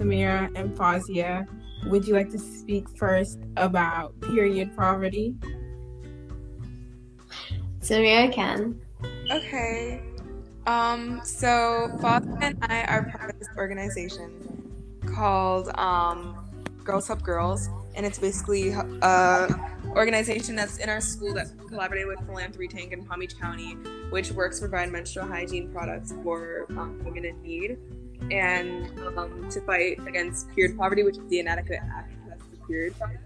Samira and Fazia. Would you like to speak first about period poverty? Samira can. Okay. Um, so Fazia and I are part of this organization called um, Girls Help Girls, and it's basically a organization that's in our school that collaborated with Philanthropy Tank in Palm Beach County, which works to provide menstrual hygiene products for um, women in need and um, to fight against period poverty, which is the inadequate access to period products,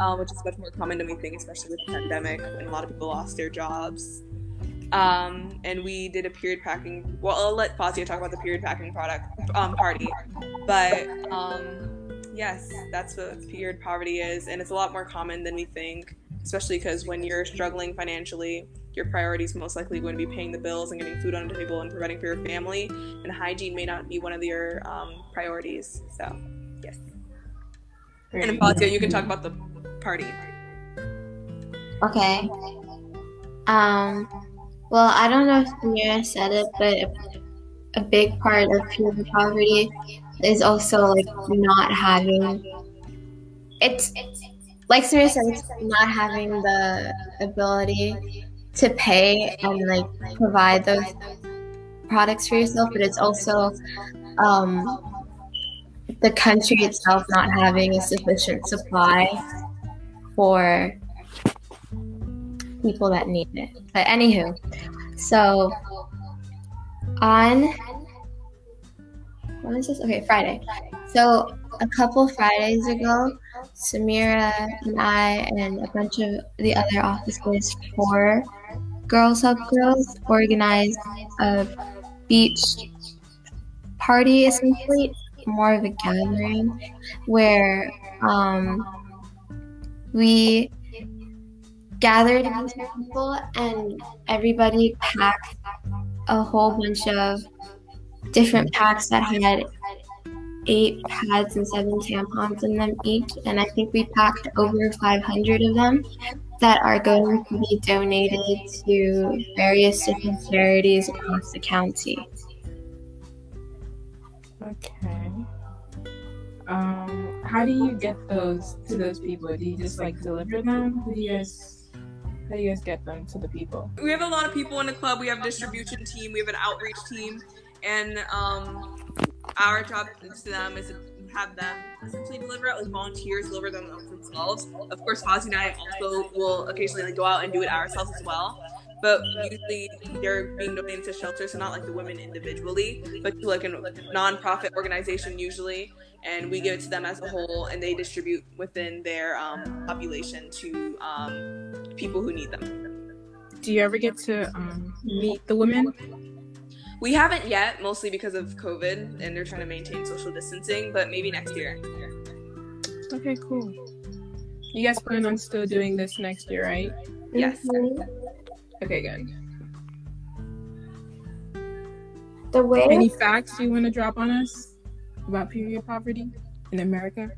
um, which is much more common than we think, especially with the pandemic when a lot of people lost their jobs. Um, and we did a period packing. Well, I'll let Fazia talk about the period packing product um, party, but um, yes, that's what period poverty is, and it's a lot more common than we think, especially because when you're struggling financially, your priorities most likely going to be paying the bills and getting food on the table and providing for your family, and hygiene may not be one of your um, priorities. So, yes. Great. And Fazia, you can talk about the party. Okay. Um. Well, I don't know if Mira said it, but a, a big part of period poverty is also like not having. It's like Samira said, it's not having the ability to pay and like provide those products for yourself, but it's also um, the country itself not having a sufficient supply for people that need it. But anywho, so on when is this? Okay, Friday. So a couple Fridays ago, Samira and I and a bunch of the other officers for Girls Help Girls organized a beach party, essentially, more of a gathering, where um, we gathered people and everybody packed a whole bunch of different packs that had eight pads and seven tampons in them each. And I think we packed over 500 of them that are going to be donated to various different charities across the county. Okay. Um, how do you get those to those people? Do you just like deliver them? How do you guys how do you guys get them to the people? We have a lot of people in the club. We have a distribution team. We have an outreach team, and um, our job to them is to have them essentially deliver it, like volunteers deliver them themselves. Of course, Fazia and I also will occasionally like go out and do it ourselves as well. But usually they're being donated to shelters, so not like the women individually, but to like a non-profit organization usually, and we give it to them as a whole, and they distribute within their um, population to um, people who need them. Do you ever get to um, meet the women? We haven't yet, mostly because of COVID, and they're trying to maintain social distancing. But maybe next year. Okay, cool. You guys plan on still doing this next year, right? Yes. Mm-hmm. Okay, good. The way any facts you want to drop on us about period poverty in America?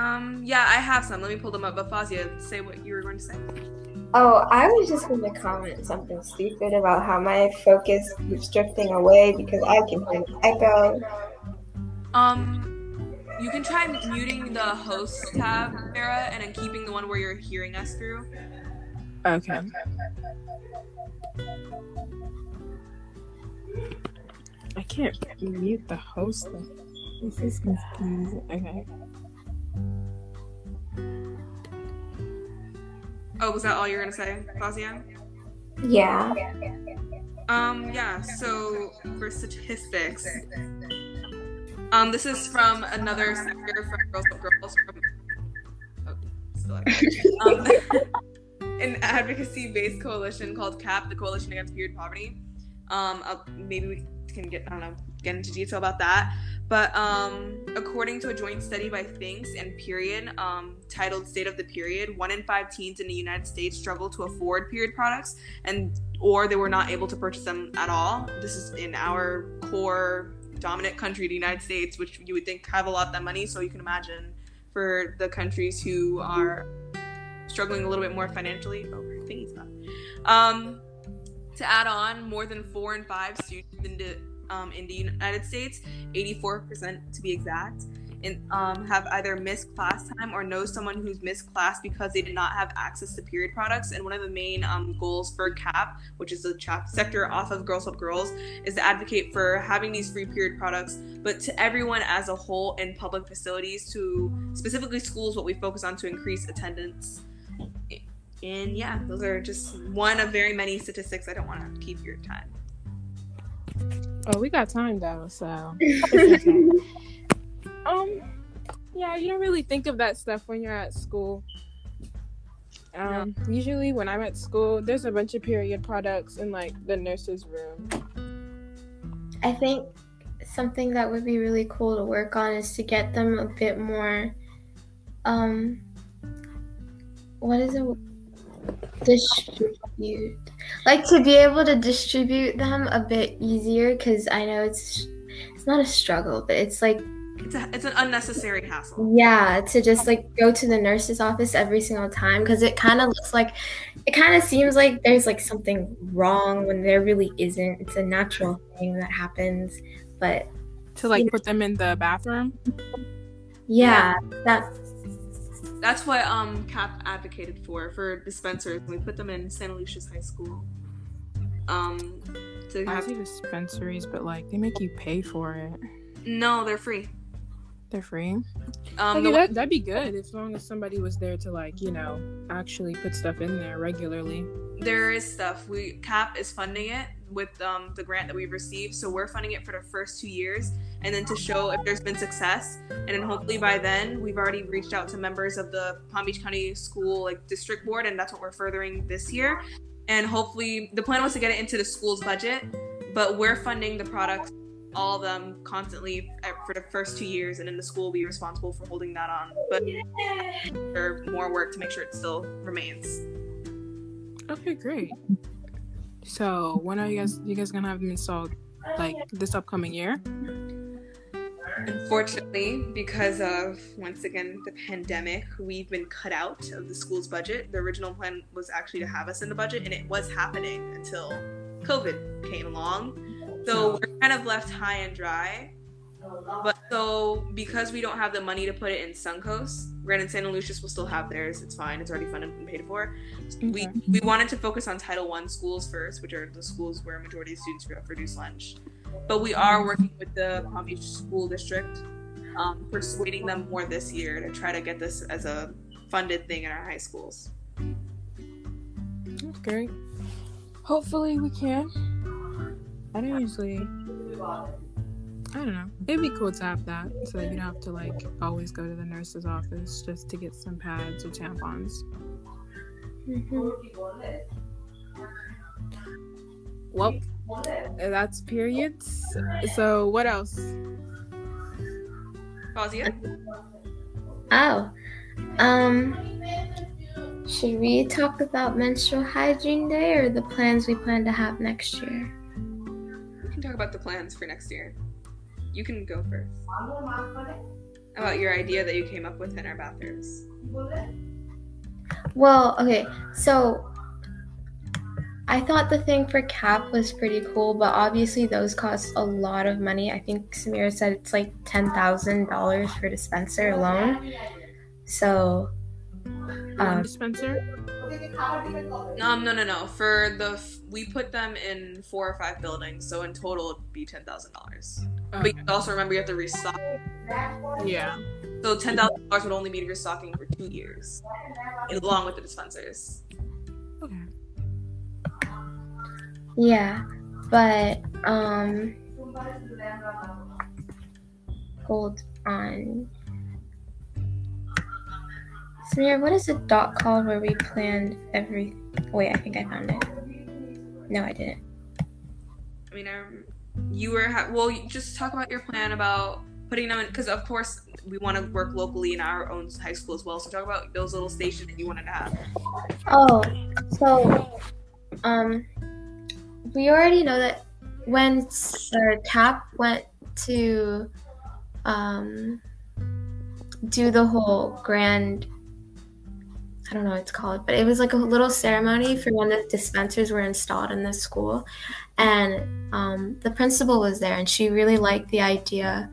Um, yeah, I have some. Let me pull them up. But Fazia, say what you were going to say. Oh, I was just going to comment something stupid about how my focus keeps drifting away because I can hear the echo. Um, you can try muting the host tab, Sarah, and then keeping the one where you're hearing us through. Okay. I can't mute the host. This is confusing. Okay. Oh, was that all you're gonna say, Fazia? Yeah. Um, yeah, so for statistics, um, this is from another sector from Girls Help Girls from oh, um, an advocacy-based coalition called CAP, the Coalition Against Period Poverty. Um, I'll, maybe we can get I don't know get into detail about that. But um, according to a joint study by Thinx and Period, um, titled "State of the Period," one in five teens in the United States struggle to afford period products, and or they were not able to purchase them at all. This is in our core dominant country, the United States, which you would think have a lot of that money. So you can imagine for the countries who are struggling a little bit more financially. Oh, thingy stuff. Um, to add on, more than four and five students in um, in the United States, 84% to be exact, and um, have either missed class time or know someone who's missed class because they did not have access to period products. And one of the main um, goals for CAP, which is the chap- sector off of Girls Help Girls, is to advocate for having these free period products, but to everyone as a whole in public facilities, to specifically schools, what we focus on to increase attendance. And yeah, those are just one of very many statistics. I don't want to keep your time. Oh, we got time though, so. um, yeah, you don't really think of that stuff when you're at school. Um, usually when I'm at school, there's a bunch of period products in like the nurse's room. I think something that would be really cool to work on is to get them a bit more um what is it distribute like to be able to distribute them a bit easier because i know it's it's not a struggle but it's like It's a, it's an unnecessary hassle. yeah to just like go to the nurse's office every single time because it kind of looks like it kind of seems like there's like something wrong when there really isn't it's a natural thing that happens but To like put them in the bathroom. yeah that That's what um CAP advocated for for dispensers. We put them in Santaluces high school. Um, to I have see dispensaries, but like they make you pay for it. no, they're free. They're free. Um, okay, the- that, that'd be good as long as somebody was there to like you know actually put stuff in there regularly. there is stuff. We CAP is funding it with um, the grant that we've received, so we're funding it for the first two years, and then to show if there's been success, and then hopefully by then we've already reached out to members of the Palm Beach County School like district board, and that's what we're furthering this year, and hopefully the plan was to get it into the school's budget, but we're funding the products. All of them constantly for the first two years, and then the school will be responsible for holding that on. But for more work to make sure it still remains. Okay, great. So when are you guys you guys gonna have them installed? Like this upcoming year? Unfortunately, because of once again the pandemic, we've been cut out of the school's budget. The original plan was actually to have us in the budget, and it was happening until COVID came along. So we're kind of left high and dry. But so because we don't have the money to put it in Suncoast, Grand and Santaluces will still have theirs. It's fine. It's already funded and paid for. We Okay. we wanted to focus on Title One schools first, which are the schools where a majority of students have reduced lunch. But we are working with the Palm Beach School District, um, persuading them more this year to try to get this as a funded thing in our high schools. That's great. Hopefully we can. I don't usually I don't know. It'd be cool to have that so that you don't have to like always go to the nurse's office just to get some pads or tampons. Mm-hmm. Well, that's periods. So what else? Fazia? oh um should we talk about menstrual hygiene day or the plans we plan to have next year We can talk about the plans for next year. You can go first. About your idea that you came up with in our bathrooms. Well, okay, so I thought the thing for CAP was pretty cool, but obviously those cost a lot of money. I think Samira said it's like ten thousand dollars for dispenser alone. So, One um, dispenser? Um, no, no, no. For the f- we put them in four or five buildings, so in total it'd be ten thousand dollars. But you also remember you have to restock. Yeah. So ten thousand dollars would only be restocking for two years, along with the dispensers. Okay. Yeah, but um, hold on. Samira, what is the dot called where we planned every? Wait, I think I found it. No, I didn't. I mean, um, you were ha- well. Just talk about your plan about putting them in, because of course we want to work locally in our own high school as well. So talk about those little stations that you wanted to have. Oh, so um, we already know that when the tap went to um do the whole grand I don't know what it's called, but it was like a little ceremony for when the dispensers were installed in the school. And um, the principal was there, and she really liked the idea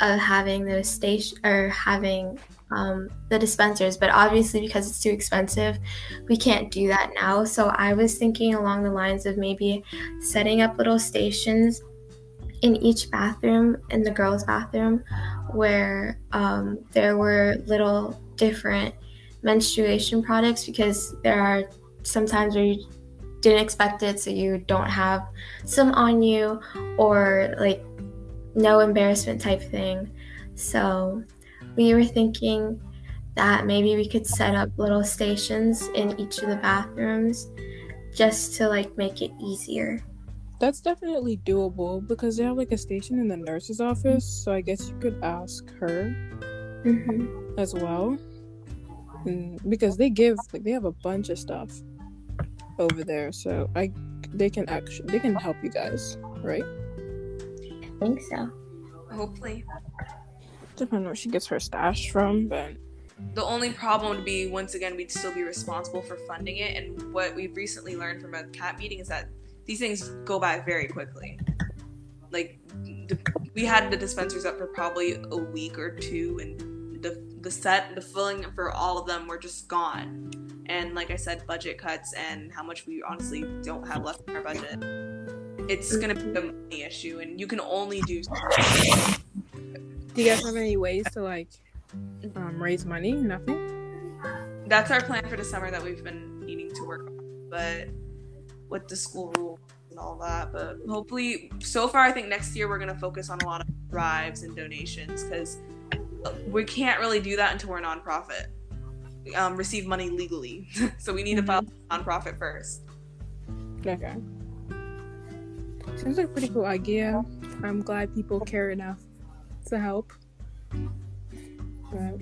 of having the station or having um, the dispensers. But obviously, because it's too expensive, we can't do that now. So I was thinking along the lines of maybe setting up little stations in each bathroom in the girls' bathroom where um, there were little different menstruation products because there are sometimes where you didn't expect it, so you don't have some on you or like no embarrassment type thing. So we were thinking that maybe we could set up little stations in each of the bathrooms just to like make it easier. That's definitely doable because they have like a station in the nurse's office, so I guess you could ask her Mm-hmm. as well. And because they give like they have a bunch of stuff over there, so I they can actually they can help you guys, right? I think so. Hopefully. Depending on where she gets her stash from, but The only problem would be once again we'd still be responsible for funding it, and what we've recently learned from a CAP meeting is that these things go by very quickly. Like we had the dispensers up for probably a week or two, and the the set the filling for all of them were just gone. And like I said, budget cuts and how much we honestly don't have left in our budget. It's gonna be a money issue, and you can only do. Do you guys have any ways to like um, raise money? Nothing. that's our plan for the summer that we've been needing to work on but with the school rules and all that but hopefully so far i think next year we're going to focus on a lot of drives and donations because we can't really do that until we're a nonprofit um, receive money legally so we need to file a nonprofit first Okay. Seems like a pretty cool idea. I'm glad people care enough to help. But